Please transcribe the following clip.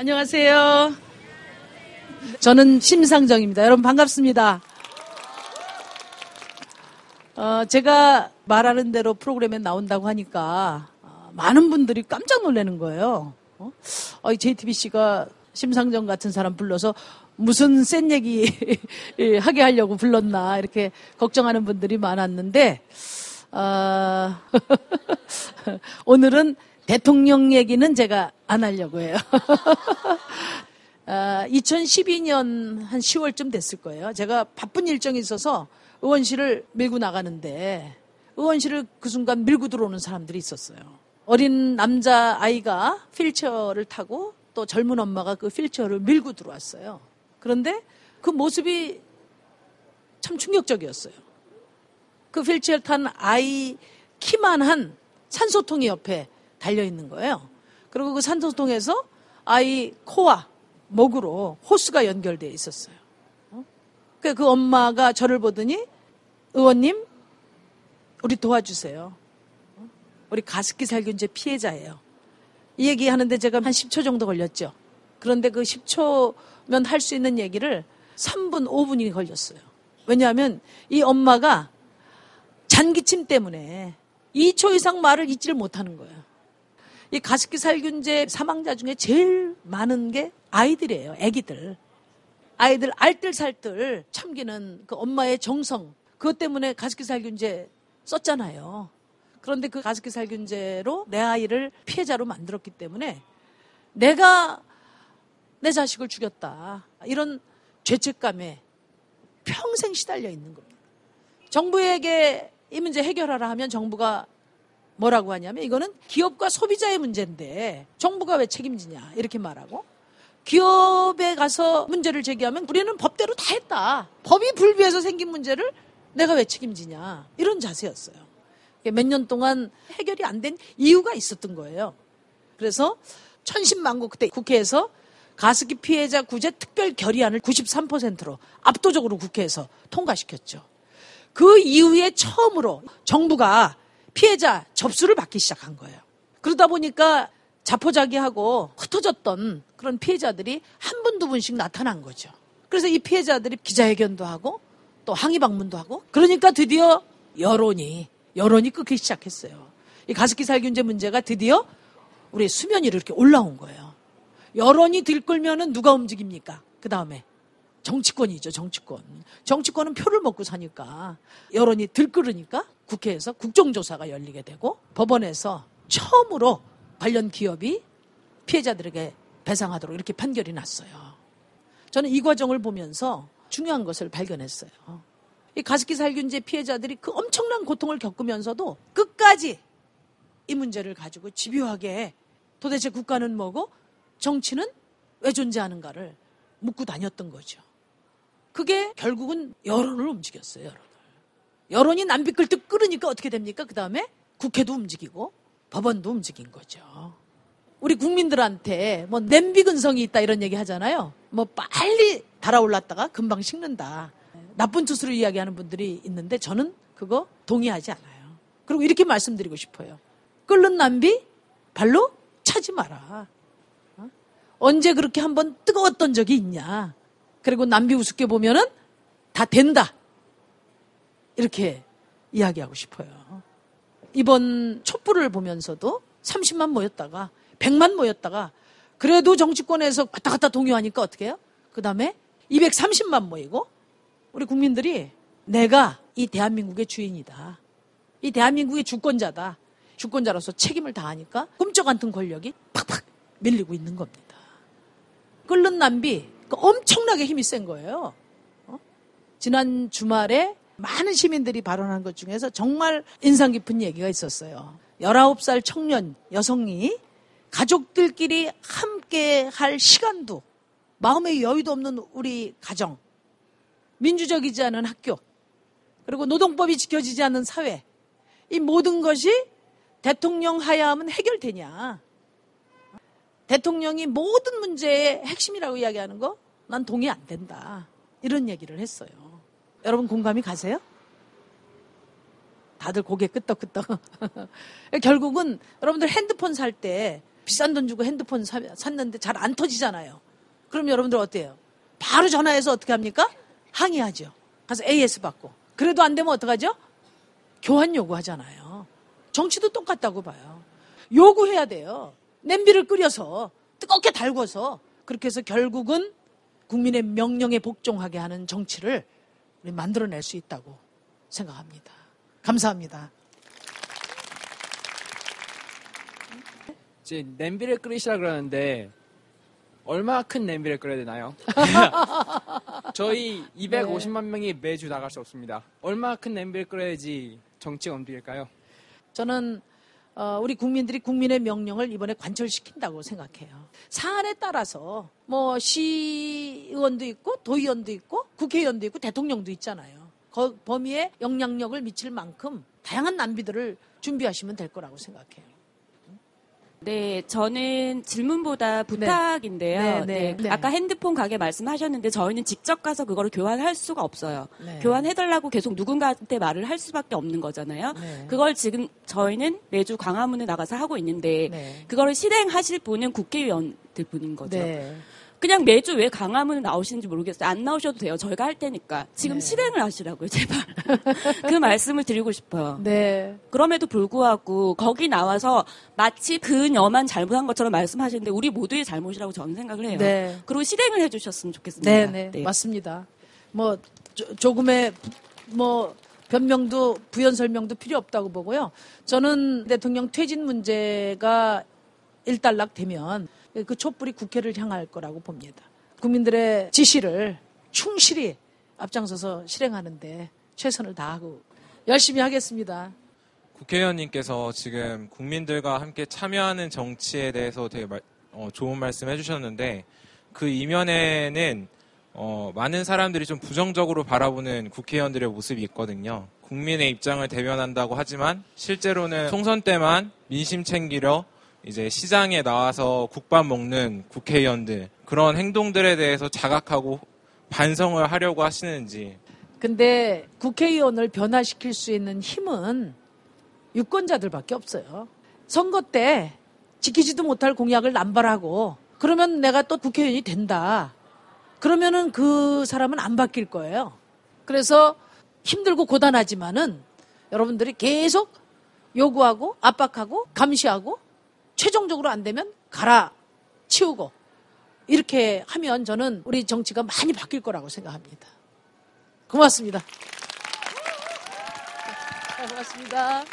안녕하세요. 저는 심상정입니다. 여러분 반갑습니다. 어, 제가 말하는 대로 프로그램에 나온다고 하니까 어, 많은 분들이 깜짝 놀라는 거예요. 어? 어, JTBC가 심상정 같은 사람 불러서 무슨 센 얘기 하게 하려고 불렀나 이렇게 걱정하는 분들이 많았는데 어, 오늘은 대통령 얘기는 제가 안 하려고 해요. 어, 2012년 한 10월쯤 됐을 거예요. 제가 바쁜 일정이 있어서 의원실을 밀고 나가는데 의원실을 그 순간 밀고 들어오는 사람들이 있었어요. 어린 남자 아이가 휠체어를 타고 또 젊은 엄마가 그 휠체어를 밀고 들어왔어요. 그런데 그 모습이 참 충격적이었어요. 그 휠체어 탄 아이 키만 한 산소통이 옆에 달려 있는 거예요. 그리고 그 산소통에서 아이 코와 목으로 호스가 연결되어 있었어요. 그, 그 엄마가 저를 보더니 의원님 우리 도와주세요. 우리 가습기 살균제 피해자예요. 이 얘기 하는데 제가 한 10초 정도 걸렸죠. 그런데 그 10초면 할 수 있는 얘기를 3분, 5분이 걸렸어요. 왜냐하면 이 엄마가 잔기침 때문에 2초 이상 말을 잊지를 못하는 거예요. 이 가습기 살균제 사망자 중에 제일 많은 게 아이들이에요. 아기들. 아이들 알뜰살뜰 참기는 그 엄마의 정성 그것 때문에 가습기 살균제 썼잖아요. 그런데 그 가습기 살균제로 내 아이를 피해자로 만들었기 때문에 내가 내 자식을 죽였다. 이런 죄책감에 평생 시달려 있는 겁니다. 정부에게 이 문제 해결하라 하면 정부가 뭐라고 하냐면 이거는 기업과 소비자의 문제인데 정부가 왜 책임지냐 이렇게 말하고 기업에 가서 문제를 제기하면 우리는 법대로 다 했다. 법이 불비해서 생긴 문제를 내가 왜 책임지냐. 이런 자세였어요. 몇 년 동안 해결이 안 된 이유가 있었던 거예요. 그래서 천신만고 그때 국회에서 가습기 피해자 구제 특별 결의안을 93%로 압도적으로 국회에서 통과시켰죠. 그 이후에 처음으로 정부가 피해자 접수를 받기 시작한 거예요. 그러다 보니까 자포자기하고 흩어졌던 그런 피해자들이 한 분, 두 분씩 나타난 거죠. 그래서 이 피해자들이 기자회견도 하고 또 항의 방문도 하고 그러니까 드디어 여론이, 여론이 끄기 시작했어요. 이 가습기 살균제 문제가 드디어 우리 수면 위로 이렇게 올라온 거예요. 여론이 들끓면은 누가 움직입니까? 그 다음에 정치권이죠, 정치권. 정치권은 표를 먹고 사니까 여론이 들끓으니까 국회에서 국정조사가 열리게 되고 법원에서 처음으로 관련 기업이 피해자들에게 배상하도록 이렇게 판결이 났어요. 저는 이 과정을 보면서 중요한 것을 발견했어요. 이 가습기 살균제 피해자들이 그 엄청난 고통을 겪으면서도 끝까지 이 문제를 가지고 집요하게 도대체 국가는 뭐고 정치는 왜 존재하는가를 묻고 다녔던 거죠. 그게 결국은 여론을 움직였어요, 여론을. 여론이 남비끌듯 끓으니까 어떻게 됩니까? 그 다음에 국회도 움직이고 법원도 움직인 거죠. 우리 국민들한테 뭐 냄비 근성이 있다 이런 얘기 하잖아요. 뭐 빨리 달아올랐다가 금방 식는다. 나쁜 뜻으로 이야기하는 분들이 있는데 저는 그거 동의하지 않아요. 그리고 이렇게 말씀드리고 싶어요. 끓는 남비 발로 차지 마라. 어? 언제 그렇게 한번 뜨거웠던 적이 있냐. 그리고 남비 우습게 보면은 다 된다. 이렇게 이야기하고 싶어요. 이번 촛불을 보면서도 30만 모였다가 100만 모였다가 그래도 정치권에서 왔다 갔다 동요하니까 어떻게 해요? 그 다음에 230만 모이고 우리 국민들이 내가 이 대한민국의 주인이다. 이 대한민국의 주권자다. 주권자로서 책임을 다하니까 꿈쩍 않던 권력이 팍팍 밀리고 있는 겁니다. 끓는 남비 그 엄청나게 힘이 센 거예요. 어? 지난 주말에 많은 시민들이 발언한 것 중에서 정말 인상 깊은 얘기가 있었어요. 19살 청년 여성이 가족들끼리 함께 할 시간도 마음의 여유도 없는 우리 가정, 민주적이지 않은 학교, 그리고 노동법이 지켜지지 않는 사회, 이 모든 것이 대통령 하야하면 해결되냐. 대통령이 모든 문제의 핵심이라고 이야기하는 거, 난 동의 안 된다. 이런 얘기를 했어요. 여러분 공감이 가세요? 다들 고개 끄덕끄덕. 결국은 여러분들 핸드폰 살 때 비싼 돈 주고 핸드폰 사- 샀는데 잘 안 터지잖아요. 그럼 여러분들 어때요? 바로 전화해서 어떻게 합니까? 항의하죠. 가서 AS 받고. 그래도 안 되면 어떡하죠? 교환 요구하잖아요. 정치도 똑같다고 봐요. 요구해야 돼요. 냄비를 끓여서 뜨겁게 달궈서 그렇게 해서 결국은 국민의 명령에 복종하게 하는 정치를 우리 만들어낼 수 있다고 생각합니다. 감사합니다. 이제 냄비를 끓이시라 그러는데 얼마 큰 냄비를 끓여야 되나요? 저희 250만 명이 매주 나갈 수 없습니다. 얼마 큰 냄비를 끓여야지 정치가 움직일까요? 저는 어, 우리 국민들이 국민의 명령을 이번에 관철시킨다고 생각해요. 사안에 따라서 뭐 시의원도 있고 도의원도 있고 국회의원도 있고 대통령도 있잖아요. 그 범위에 영향력을 미칠 만큼 다양한 난비들을 준비하시면 될 거라고 생각해요. 네, 저는 질문보다 부탁인데요. 네, 네, 네, 네. 아까 핸드폰 가게 말씀하셨는데 저희는 직접 가서 그거를 교환할 수가 없어요. 네. 교환해달라고 계속 누군가한테 말을 할 수밖에 없는 거잖아요. 네. 그걸 지금 저희는 매주 광화문에 나가서 하고 있는데 네. 그거를 실행하실 분은 국회의원들 분인 거죠. 네. 그냥 매주 왜 강화문에 나오시는지 모르겠어요. 안 나오셔도 돼요. 저희가 할 테니까. 지금 네. 실행을 하시라고요, 제발. 그 말씀을 드리고 싶어요. 네. 그럼에도 불구하고 거기 나와서 마치 그녀만 잘못한 것처럼 말씀하시는데 우리 모두의 잘못이라고 저는 생각을 해요. 네. 그리고 실행을 해주셨으면 좋겠습니다. 네, 네, 맞습니다. 뭐 조, 조금의 뭐 변명도 부연 설명도 필요 없다고 보고요. 저는 대통령 퇴진 문제가 일단락 되면 그 촛불이 국회를 향할 거라고 봅니다. 국민들의 지시를 충실히 앞장서서 실행하는데 최선을 다하고 열심히 하겠습니다. 국회의원님께서 지금 국민들과 함께 참여하는 정치에 대해서 되게 말- 어, 좋은 말씀 해주셨는데 그 이면에는 어, 많은 사람들이 좀 부정적으로 바라보는 국회의원들의 모습이 있거든요. 국민의 입장을 대변한다고 하지만 실제로는 총선 때만 민심 챙기려 이제 시장에 나와서 국밥 먹는 국회의원들 그런 행동들에 대해서 자각하고 반성을 하려고 하시는지 근데 국회의원을 변화시킬 수 있는 힘은 유권자들밖에 없어요. 선거 때 지키지도 못할 공약을 남발하고 그러면 내가 또 국회의원이 된다. 그러면은 그 사람은 안 바뀔 거예요. 그래서 힘들고 고단하지만은 여러분들이 계속 요구하고 압박하고 감시하고 최종적으로 안 되면 갈아 치우고 이렇게 하면 저는 우리 정치가 많이 바뀔 거라고 생각합니다. 고맙습니다. 고맙습니다.